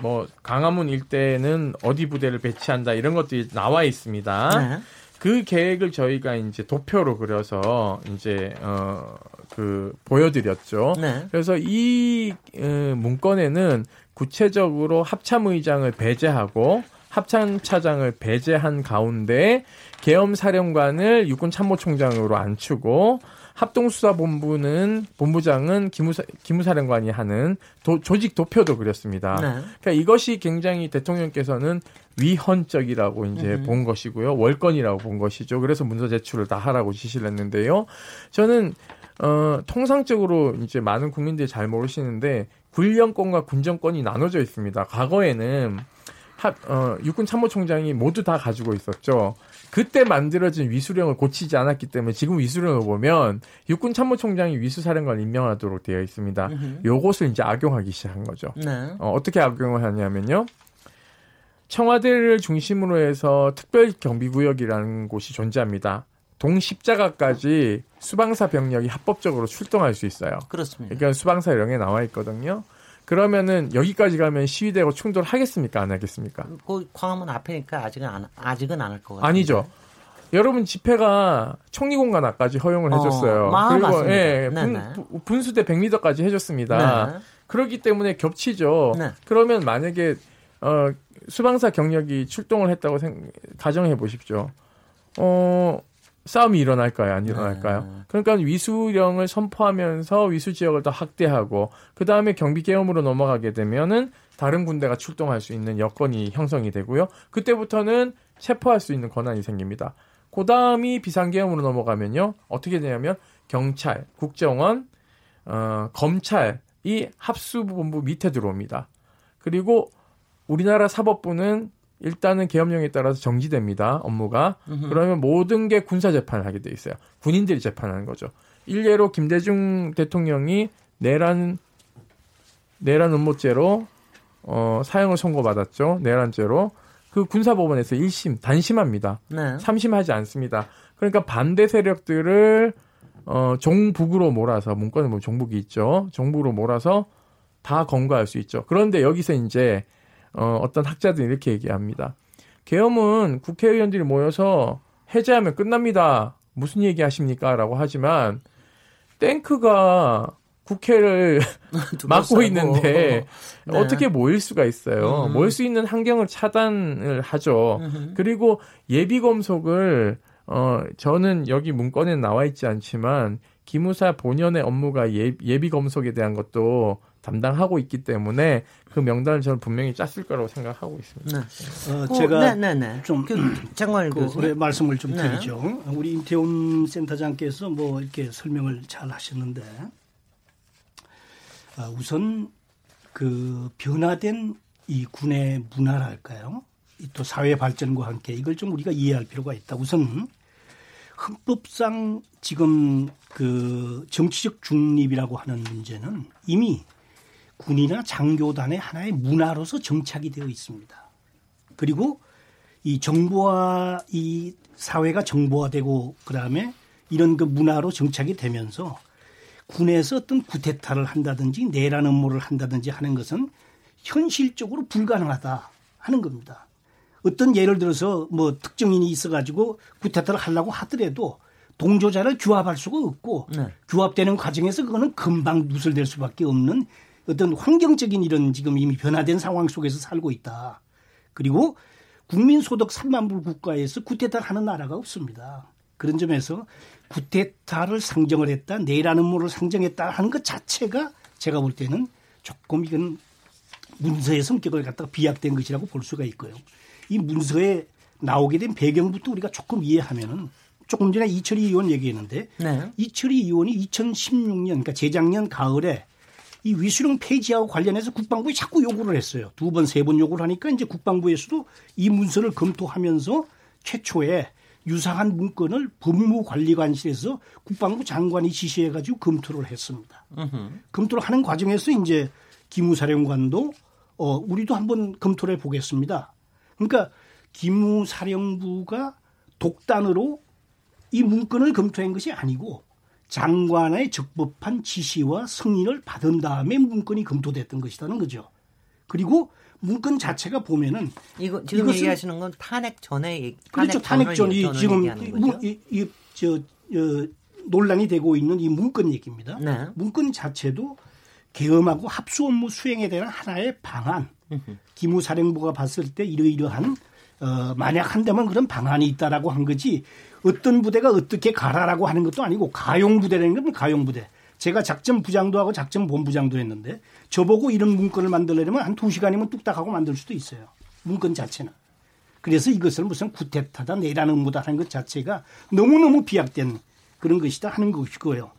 뭐 강화문 일대는 어디 부대를 배치한다 이런 것들이 나와 있습니다. 네. 그 계획을 저희가 이제 도표로 그려서 이제 어 그 보여드렸죠. 네. 그래서 이 어, 문건에는 구체적으로 합참의장을 배제하고 합참 차장을 배제한 가운데 계엄 사령관을 육군 참모총장으로 앉추고 합동수사본부는 본부장은 기무사, 기무사령관이 하는 도, 조직 도표도 그렸습니다. 네. 그러니까 이것이 굉장히 대통령께서는 위헌적이라고 이제 본 것이고요. 월권이라고 본 것이죠. 그래서 문서 제출을 다 하라고 지시를 했는데요. 저는 어, 통상적으로 이제 많은 국민들이 잘 모르시는데 군령권과 군정권이 나눠져 있습니다. 과거에는 합, 어, 육군 참모총장이 모두 다 가지고 있었죠. 그때 만들어진 위수령을 고치지 않았기 때문에 지금 위수령을 보면 육군 참모총장이 위수사령관을 임명하도록 되어 있습니다. 요것을 이제 악용하기 시작한 거죠. 네. 어, 어떻게 악용을 하냐면요. 청와대를 중심으로 해서 특별 경비구역이라는 곳이 존재합니다. 동십자가까지 수방사 병력이 합법적으로 출동할 수 있어요. 그렇습니다. 그러니까 수방사령에 나와 있거든요. 그러면은 여기까지 가면 시위대고 충돌하겠습니까? 안 하겠습니까? 그 광화문 앞에니까 아직은 안 아직은 안 할 것 같아요. 아니죠. 여러분 집회가 총리공간 앞까지 허용을 어, 해줬어요. 마- 그리고 맞습니다. 예, 네네. 분, 분수대 100m까지 해줬습니다. 네. 그렇기 때문에 겹치죠. 네. 그러면 만약에 어, 수방사 경력이 출동을 했다고 생, 가정해 보십시오. 어, 싸움이 일어날까요? 안 일어날까요? 네. 그러니까 위수령을 선포하면서 위수 지역을 더 확대하고 그 다음에 경비 계엄으로 넘어가게 되면은 다른 군대가 출동할 수 있는 여건이 형성이 되고요. 그때부터는 체포할 수 있는 권한이 생깁니다. 그 다음이 비상계엄으로 넘어가면요. 어떻게 되냐면 경찰, 국정원, 어, 검찰이 합수본부 밑에 들어옵니다. 그리고 우리나라 사법부는 일단은 계엄령에 따라서 정지됩니다. 업무가. 그러면 모든 게 군사 재판을 하게 돼 있어요. 군인들이 재판하는 거죠. 일례로 김대중 대통령이 내란 내란 음모죄로 어, 사형을 선고받았죠. 내란죄로. 그 군사법원에서 1심 단심합니다. 네. 삼심하지 않습니다. 그러니까 반대 세력들을 어, 종북으로 몰아서 문건에 보면 종북이 있죠. 종북으로 몰아서 다 검거할 수 있죠. 그런데 여기서 이제 어, 어떤 학자들이 이렇게 얘기합니다. 계엄은 국회의원들이 모여서 해제하면 끝납니다. 무슨 얘기 하십니까? 라고 하지만 탱크가 국회를 막고. 있는데 네. 어떻게 모일 수가 있어요. 음. 모일 수 있는 환경을 차단을 하죠. 그리고 예비 검속을 어 저는 여기 문건에 나와 있지 않지만 기무사 본연의 업무가 예, 예비 검속에 대한 것도 담당하고 있기 때문에 그 명단을 저는 분명히 짰을 거라고 생각하고 있습니다. 네. 어, 어, 제가 네, 네, 네. 좀 그, 장관 그 교수님. 올해 말씀을 좀 네. 드리죠. 우리 임태훈 센터장께서 뭐 이렇게 설명을 잘 하셨는데 아, 우선 그 변화된 이 군의 문화랄까요? 이또 사회 발전과 함께 이걸 좀 우리가 이해할 필요가 있다. 우선 헌법상 지금 그 정치적 중립이라고 하는 문제는 이미 군이나 장교단의 하나의 문화로서 정착이 되어 있습니다. 그리고 이 정보화 이 사회가 정보화되고 그다음에 이런 그 문화로 정착이 되면서 군에서 어떤 구태타를 한다든지 내란 업무를 한다든지 하는 것은 현실적으로 불가능하다 하는 겁니다. 어떤 예를 들어서 뭐 특정인이 있어가지고 구태타를 하려고 하더라도 동조자를 규합할 수가 없고 네. 규합되는 과정에서 그거는 금방 누설될 수밖에 없는 어떤 환경적인 이런 지금 이미 변화된 상황 속에서 살고 있다. 그리고 국민소득 3만 불 국가에서 구테타를 하는 나라가 없습니다. 그런 점에서 구테타를 상정을 했다, 내란 음모를 상정했다 하는 것 자체가 제가 볼 때는 조금 이건 문서의 성격을 갖다가 비약된 것이라고 볼 수가 있고요. 이 문서에 나오게 된 배경부터 우리가 조금 이해하면은 조금 전에 이철희 의원 얘기했는데 네. 이철희 의원이 2016년 그러니까 재작년 가을에 이 위수령 폐지하고 관련해서 국방부에 자꾸 요구를 했어요. 두 번, 세 번 요구를 하니까 이제 국방부에서도 이 문서를 검토하면서 최초에 유사한 문건을 법무관리관실에서 국방부 장관이 지시해가지고 검토를 했습니다. 검토를 하는 과정에서 이제 기무사령관도 어, 우리도 한번 검토를 해보겠습니다. 그러니까 기무사령부가 독단으로 이 문건을 검토한 것이 아니고 장관의 적법한 지시와 승인을 받은 다음에 문건이 검토됐던 것이라는 거죠. 그리고 문건 자체가 보면은 이거 지금 이것은- 얘기하시는 건 탄핵 전에 얘기- 그렇죠. 전을 탄핵 전이 전을 지금 얘기하는 거죠? 이, 이, 저, 어, 논란이 되고 있는 이 문건 얘기입니다. 네. 문건 자체도 계엄하고 합수 업무 수행에 대한 하나의 방안, 기무사령부가 봤을 때 이러이러한 어, 만약 한다면 그런 방안이 있다라고 한 거지 어떤 부대가 어떻게 가라라고 하는 것도 아니고 가용 부대라는 건 가용 부대. 제가 작전 부장도 하고 작전 본부장도 했는데 저보고 이런 문건을 만들려면 한 두 시간이면 뚝딱 하고 만들 수도 있어요. 문건 자체는. 그래서 이것을 무슨 구태타다 내라는 의무다 하는 것 자체가 너무너무 비약된 그런 것이다 하는 것이고요.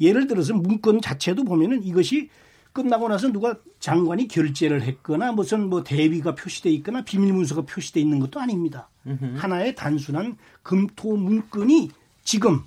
예를 들어서 문건 자체도 보면은 이것이 끝나고 나서 누가 장관이 결재를 했거나 무슨 뭐 대비가 표시돼 있거나 비밀 문서가 표시돼 있는 것도 아닙니다. 하나의 단순한 금토 문건이 지금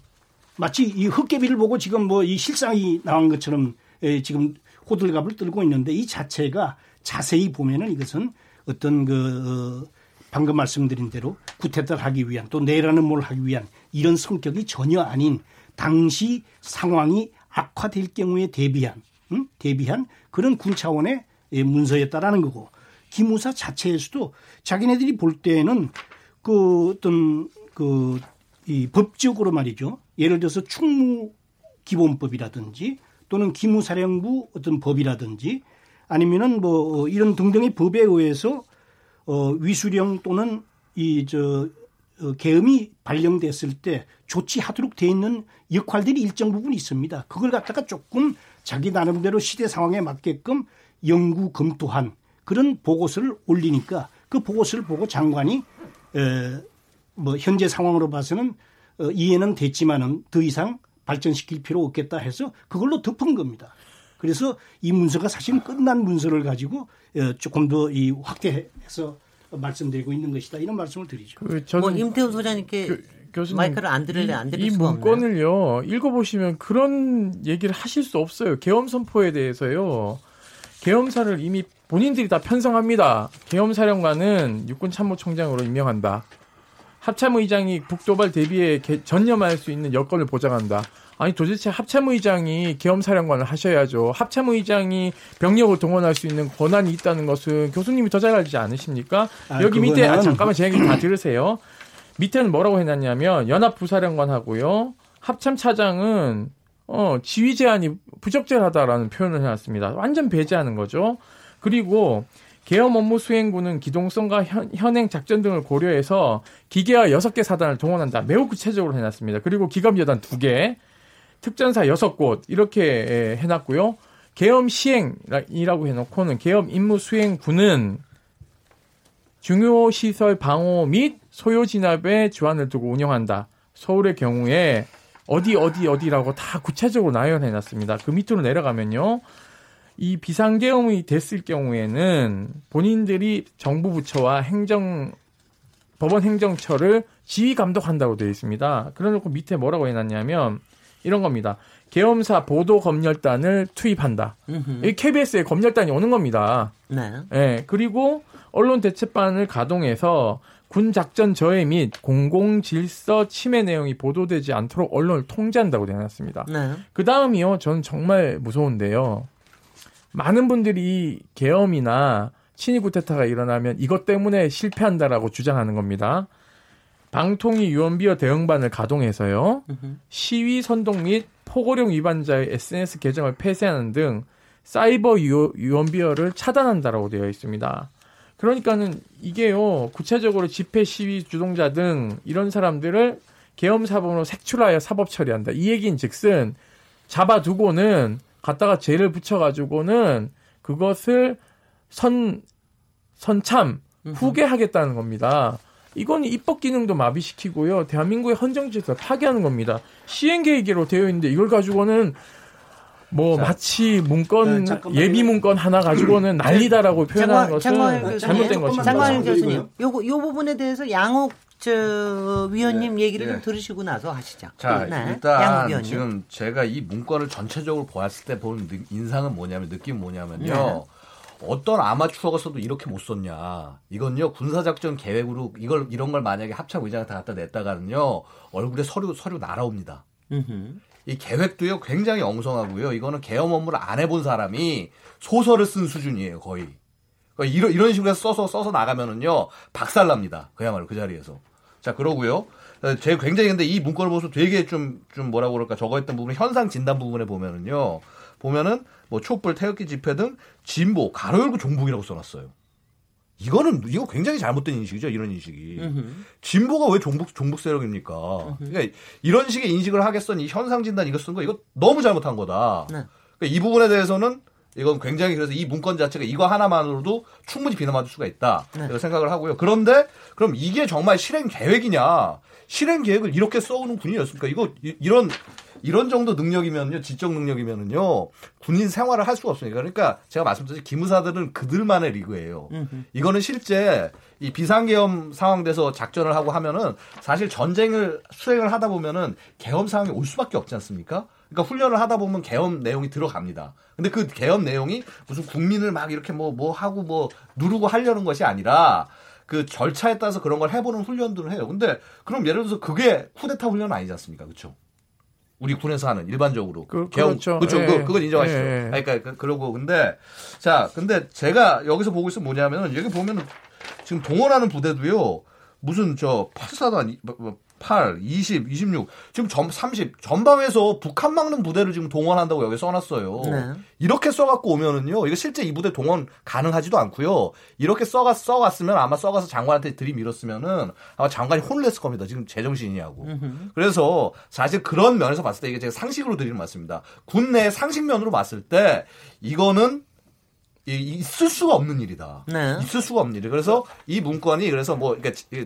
마치 이 흑개비를 보고 지금 뭐 이 실상이 나온 것처럼 에, 지금 호들갑을 떨고 있는데 이 자체가 자세히 보면은 이것은 어떤 그 어, 방금 말씀드린 대로 구태를 하기 위한 또 내라는 뭘 하기 위한 이런 성격이 전혀 아닌 당시 상황이 악화될 경우에 대비한 음? 대비한 그런 군 차원의 예, 문서였다라는 거고 기무사 자체에서도 자기네들이 볼 때에는 그 어떤 그 이 법적으로 말이죠. 예를 들어서 충무 기본법이라든지 또는 기무사령부 어떤 법이라든지 아니면은 뭐 이런 등등의 법에 의해서 어 위수령 또는 이저 어, 계엄이 발령됐을 때 조치하도록 돼 있는 역할들이 일정 부분 있습니다. 그걸 갖다가 조금 자기 나름대로 시대 상황에 맞게끔 연구 검토한 그런 보고서를 올리니까 그 보고서를 보고 장관이 에, 뭐 현재 상황으로 봐서는 어, 이해는 됐지만은 더 이상 발전시킬 필요 없겠다 해서 그걸로 덮은 겁니다. 그래서 이 문서가 사실 끝난 문서를 가지고 어, 조금 더 이 확대해서 말씀드리고 있는 것이다 이런 말씀을 드리죠. 그 저는 뭐 임태훈 소장님께 교- 교수님, 마이크를 안 들을래 안 들을 이 없나요? 문건을요 읽어보시면 그런 얘기를 하실 수 없어요. 계엄 선포에 대해서요. 계엄사를 이미 본인들이 다 편성합니다. 계엄사령관은 육군참모총장으로 임명한다. 합참의장이 북도발 대비에 개- 전념할 수 있는 여건을 보장한다. 아니 도대체 합참의장이 계엄사령관을 하셔야죠. 합참의장이 병력을 동원할 수 있는 권한이 있다는 것은 교수님이 더 잘 알지 않으십니까? 아, 여기 밑에 아, 잠깐만 제 얘기 다 들으세요. 밑에는 뭐라고 해놨냐면 연합부사령관하고요. 합참 차장은 어, 지휘 제한이 부적절하다라는 표현을 해놨습니다. 완전 배제하는 거죠. 그리고 계엄 업무 수행구는 기동성과 현, 현행 작전 등을 고려해서 기계화 6개 사단을 동원한다. 매우 구체적으로 해놨습니다. 그리고 기갑 여단 2개, 특전사 6곳 이렇게 예, 해놨고요. 계엄 시행이라고 해놓고는 계엄 임무 수행구는 중요 시설 방호 및 소요 진압에 주안을 두고 운영한다. 서울의 경우에 어디 어디 어디라고 다 구체적으로 나열해 놨습니다. 그 밑으로 내려가면요. 이 비상계엄이 됐을 경우에는 본인들이 정부 부처와 행정 법원 행정처를 지휘 감독한다고 되어 있습니다. 그래놓고 밑에 뭐라고 해놨냐면 이런 겁니다. 계엄사 보도 검열단을 투입한다. 이 KBS에 검열단이 오는 겁니다. 네. 예, 그리고 언론 대책반을 가동해서 군 작전 저해 및 공공 질서 침해 내용이 보도되지 않도록 언론을 통제한다고 되어 놨습니다. 네. 그 다음이요, 저는 정말 무서운데요. 많은 분들이 계엄이나 친위 구테타가 일어나면 이것 때문에 실패한다라고 주장하는 겁니다. 방통위 유언비어 대응반을 가동해서요. 시위 선동 및 포고령 위반자의 SNS 계정을 폐쇄하는 등 사이버 유, 유언비어를 차단한다라고 되어 있습니다. 그러니까는 이게요 구체적으로 집회 시위 주동자 등 이런 사람들을 계엄 사범으로 색출하여 사법 처리한다. 이 얘기인즉슨 잡아두고는 갖다가 죄를 붙여가지고는 그것을 선 선참 후계하겠다는 겁니다. 이건 입법 기능도 마비시키고요. 대한민국의 헌정 질서 파괴하는 겁니다. 시행 계획으로 되어 있는데 이걸 가지고는 뭐 마치 문건 네. 예비 문건 하나 가지고는 난리다라고 표현하는 것은 장관 교수님, 잘못된 것입니다. 장관. 교수님, 요거 요 부분에 대해서 양옥 저 위원님 네, 얘기를 네. 좀 들으시고 나서 하시죠. 자, 네. 일단. 지금 제가 이 문건을 전체적으로 보았을 때 보는 느- 인상은 뭐냐면 느낌은 뭐냐면요. 네. 어떤 아마추어가 써도 이렇게 못 썼냐. 이건요 군사작전 계획으로 이걸 이런 걸 만약에 합참 의장한테 갖다 냈다가는요 얼굴에 서류 서류 날아옵니다. 이 계획도요 굉장히 엉성하고요. 이거는 계엄 업무를 안 해본 사람이 소설을 쓴 수준이에요 거의. 그러니까 이런 이런 식으로 해서 써서 써서 나가면은요 박살납니다. 그야말로 그 자리에서. 자 그러고요. 어, 제 굉장히 근데 이 문건을 보면서 되게 좀 좀 뭐라고 그럴까 적어있던 부분 현상 진단 부분에 보면은요 보면은 뭐 촛불 태극기 집회 등 진보 가로 열고 종북이라고 써놨어요. 이거는 이거 굉장히 잘못된 인식이죠. 이런 인식이. 진보가 왜 종북 종북 세력입니까? 그러니까 이런 식의 인식을 하겠어니 현상 진단 이거 쓴 거 이거 너무 잘못한 거다. 네. 그러니까 이 부분에 대해서는 이건 굉장히 그래서 이 문건 자체가 이거 하나만으로도 충분히 비난받을 수가 있다. 네. 이런 생각을 하고요. 그런데 그럼 이게 정말 실행 계획이냐? 실행 계획을 이렇게 써오는 군인이었습니까? 이거 이- 이런 이런 정도 능력이면요, 지적 능력이면은요, 군인 생활을 할 수가 없습니다. 그러니까 제가 말씀드린 기무사들은 그들만의 리그예요. 이거는 실제 이 비상계엄 상황 돼서 작전을 하고 하면은 사실 전쟁을 수행을 하다 보면은 계엄 상황이 올 수밖에 없지 않습니까? 그러니까 훈련을 하다 보면 계엄 내용이 들어갑니다. 근데 그 계엄 내용이 무슨 국민을 막 이렇게 뭐, 뭐 하고 뭐 누르고 하려는 것이 아니라 그 절차에 따라서 그런 걸 해보는 훈련들을 해요. 근데 그럼 예를 들어서 그게 쿠데타 훈련 아니지 않습니까? 그렇죠? 우리 군에서 하는 일반적으로 그- 계엄 그렇죠. 예. 그, 그건 인정하시죠. 예, 예. 아니, 그러니까 그- 그러고 근데 자 근데 제가 여기서 보고 있으면 뭐냐면은 여기 보면은 지금 동원하는 부대도요 무슨 저 84단 8, 20, 26 지금 전30 전방에서 북한 막는 부대를 지금 동원한다고 여기 써놨어요. 네. 이렇게 써갖고 오면은요 이거 실제 이 부대 동원 가능하지도 않고요. 이렇게 써가 써갔으면 아마 써가서 장관한테 들이밀었으면은 아마 장관이 혼을 냈을 겁니다. 지금 제정신이냐고. 그래서 사실 그런 면에서 봤을 때 이게 제가 상식으로 드리는 말씀입니다. 군내 상식면으로 봤을 때 이거는 이- 있을 수가 없는 일이다. 네. 있을 수가 없는 일이. 그래서 이 문건이 그래서 뭐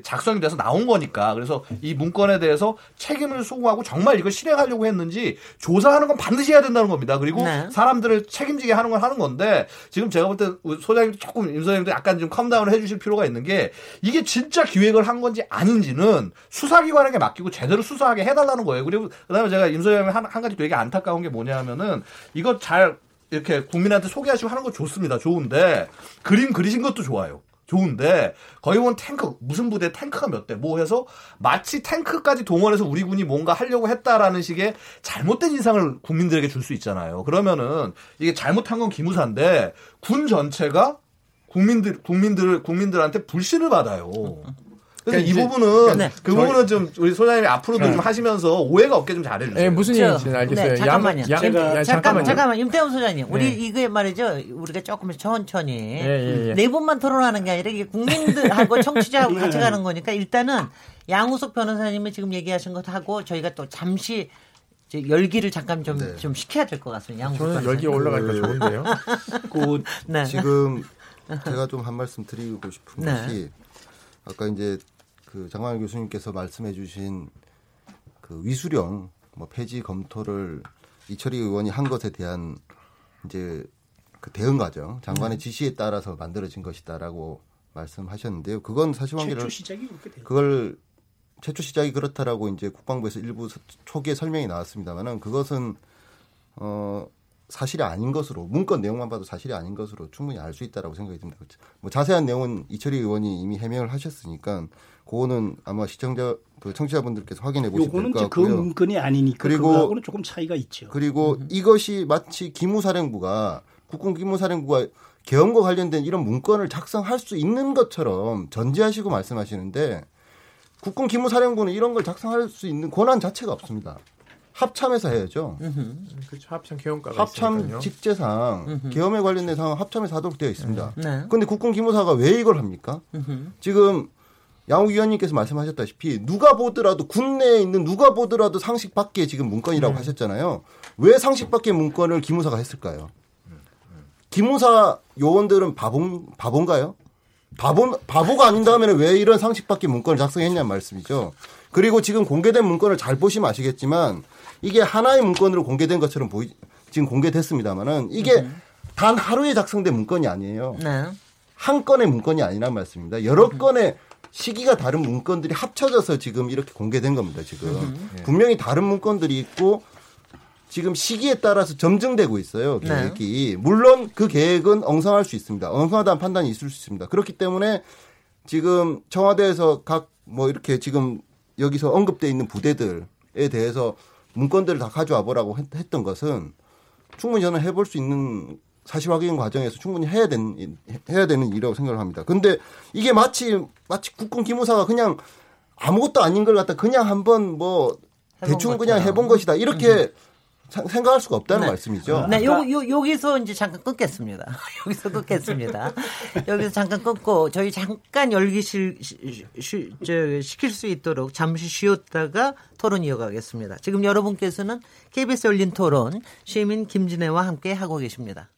작성이 돼서 나온 거니까 그래서 이 문건에 대해서 책임을 소구하고 정말 이걸 실행하려고 했는지 조사하는 건 반드시 해야 된다는 겁니다. 그리고 네. 사람들을 책임지게 하는 건 하는 건데 지금 제가 볼 때 소장님 조금 임 소장님도 약간 좀 컴다운을 해주실 필요가 있는 게 이게 진짜 기획을 한 건지 아닌지는 수사기관에게 맡기고 제대로 수사하게 해달라는 거예요. 그리고 그다음에 제가 임 소장님 한, 한 가지 되게 안타까운 게 뭐냐면은 이거 잘 이렇게 국민한테 소개하시고 하는 거 좋습니다. 좋은데 그림 그리신 것도 좋아요. 좋은데 거기 보면 탱크 무슨 부대 탱크가 몇 대 뭐 해서 마치 탱크까지 동원해서 우리 군이 뭔가 하려고 했다라는 식의 잘못된 인상을 국민들에게 줄 수 있잖아요. 그러면은 이게 잘못한 건 기무사인데 군 전체가 국민들 국민들 국민들한테 불신을 받아요. 그래서 그러니까 이 부분은 네. 그 부분은 좀 우리 소장님이 앞으로도 좀 하시면서 오해가 없게 좀 잘해주세요. 예, 무슨 저, 얘기인지는 알겠어요. 네, 잠깐만요. 양- 양- 제가- 야, 잠깐, 잠깐만요. 잠깐만, 임태훈 소장님. 우리 네. 이게 말이죠. 우리가 조금 천천히. 예, 예, 예. 네 분만 토론하는 게 아니라 이게 국민들하고 청취자하고 같이 가는 거니까 일단은 양우석 변호사님이 지금 얘기하신 것하고 저희가 또 잠시 열기를 잠깐 좀, 네. 좀 식혀야 될 것 같습니다. 양우석 저는. 열기가 올라가니까 그- 좋은데요. 그 네. 지금 제가 좀 한 말씀 드리고 싶은 네. 것이 아까 이제 그 장광일 교수님께서 말씀해 주신 그 위수령 뭐 폐지 검토를 이철희 의원이 한 것에 대한 이제 그 대응 과정 장관의 지시에 따라서 만들어진 것이다라고 말씀하셨는데요. 그건 사실관계를. 그걸 최초 시작이 그렇다라고 이제 국방부에서 일부 서- 초기에 설명이 나왔습니다만은 그것은 어 사실이 아닌 것으로 문건 내용만 봐도 사실이 아닌 것으로 충분히 알 수 있다라고 생각이 듭니다. 뭐 자세한 내용은 이철희 의원이 이미 해명을 하셨으니까 그거는 아마 시청자 그 청취자분들께서 확인해 보시면 될 요거는 것 이제 그 같고요. 문건이 아니니까 그리고- 그거하고는 조금 차이가 있죠. 그리고 이것이 마치 기무사령부가 국군 기무사령부가 계엄과 관련된 이런 문건을 작성할 수 있는 것처럼 전제하시고 말씀하시는데 국군 기무사령부는 이런 걸 작성할 수 있는 권한 자체가 없습니다. 합참에서 해야죠. 그렇죠. 합참 개헌가가 합참 있으니까요. 직제상 계엄에 관련된 상황 합참에서 하도록 되어 있습니다. 네. 그런데 국군 기무사가 왜 이걸 합니까? 지금 양욱 위원님께서 말씀하셨다시피 누가 보더라도 국내에 있는 누가 보더라도 상식 밖의 지금 문건이라고 하셨잖아요. 왜 상식 밖의 문건을 기무사가 했을까요? 기무사 요원들은 바보, 바본가요? 바보, 바보가 아닌다면 왜 이런 상식 밖의 문건을 작성했냐는 말씀이죠. 그리고 지금 공개된 문건을 잘 보시면 아시겠지만 이게 하나의 문건으로 공개된 것처럼 보이, 지금 공개됐습니다만은 이게 단 하루에 작성된 문건이 아니에요. 네. 한 건의 문건이 아니란 말씀입니다. 여러 건의 시기가 다른 문건들이 합쳐져서 지금 이렇게 공개된 겁니다. 지금 분명히 다른 문건들이 있고 지금 시기에 따라서 점증되고 있어요. 네. 계획이 물론 그 계획은 엉성할 수 있습니다. 엉성하다는 판단이 있을 수 있습니다. 그렇기 때문에 지금 청와대에서 각 뭐 이렇게 지금 여기서 언급돼 있는 부대들에 대해서 문건들을 다 가져와 보라고 했- 했던 것은 충분히 저는 해볼 수 있는 사실 확인 과정에서 충분히 해야 되는 해야 되는 일이라고 생각을 합니다. 근데 이게 마치 마치 국군 기무사가 그냥 아무것도 아닌 걸 갖다 그냥 한번 뭐 대충 그냥. 해본 것이다 이렇게 생각할 수가 없다는 네. 말씀이죠. 네, 요, 요, 여기서 이제 잠깐 끊겠습니다. 여기서 끊겠습니다. 여기서 잠깐 끊고 저희 잠깐 열기 실 시, 시, 저, 시킬 수 있도록 잠시 쉬었다가 토론 이어가겠습니다. 지금 여러분께서는 KBS 열린 토론 시민 김진애와 함께 하고 계십니다.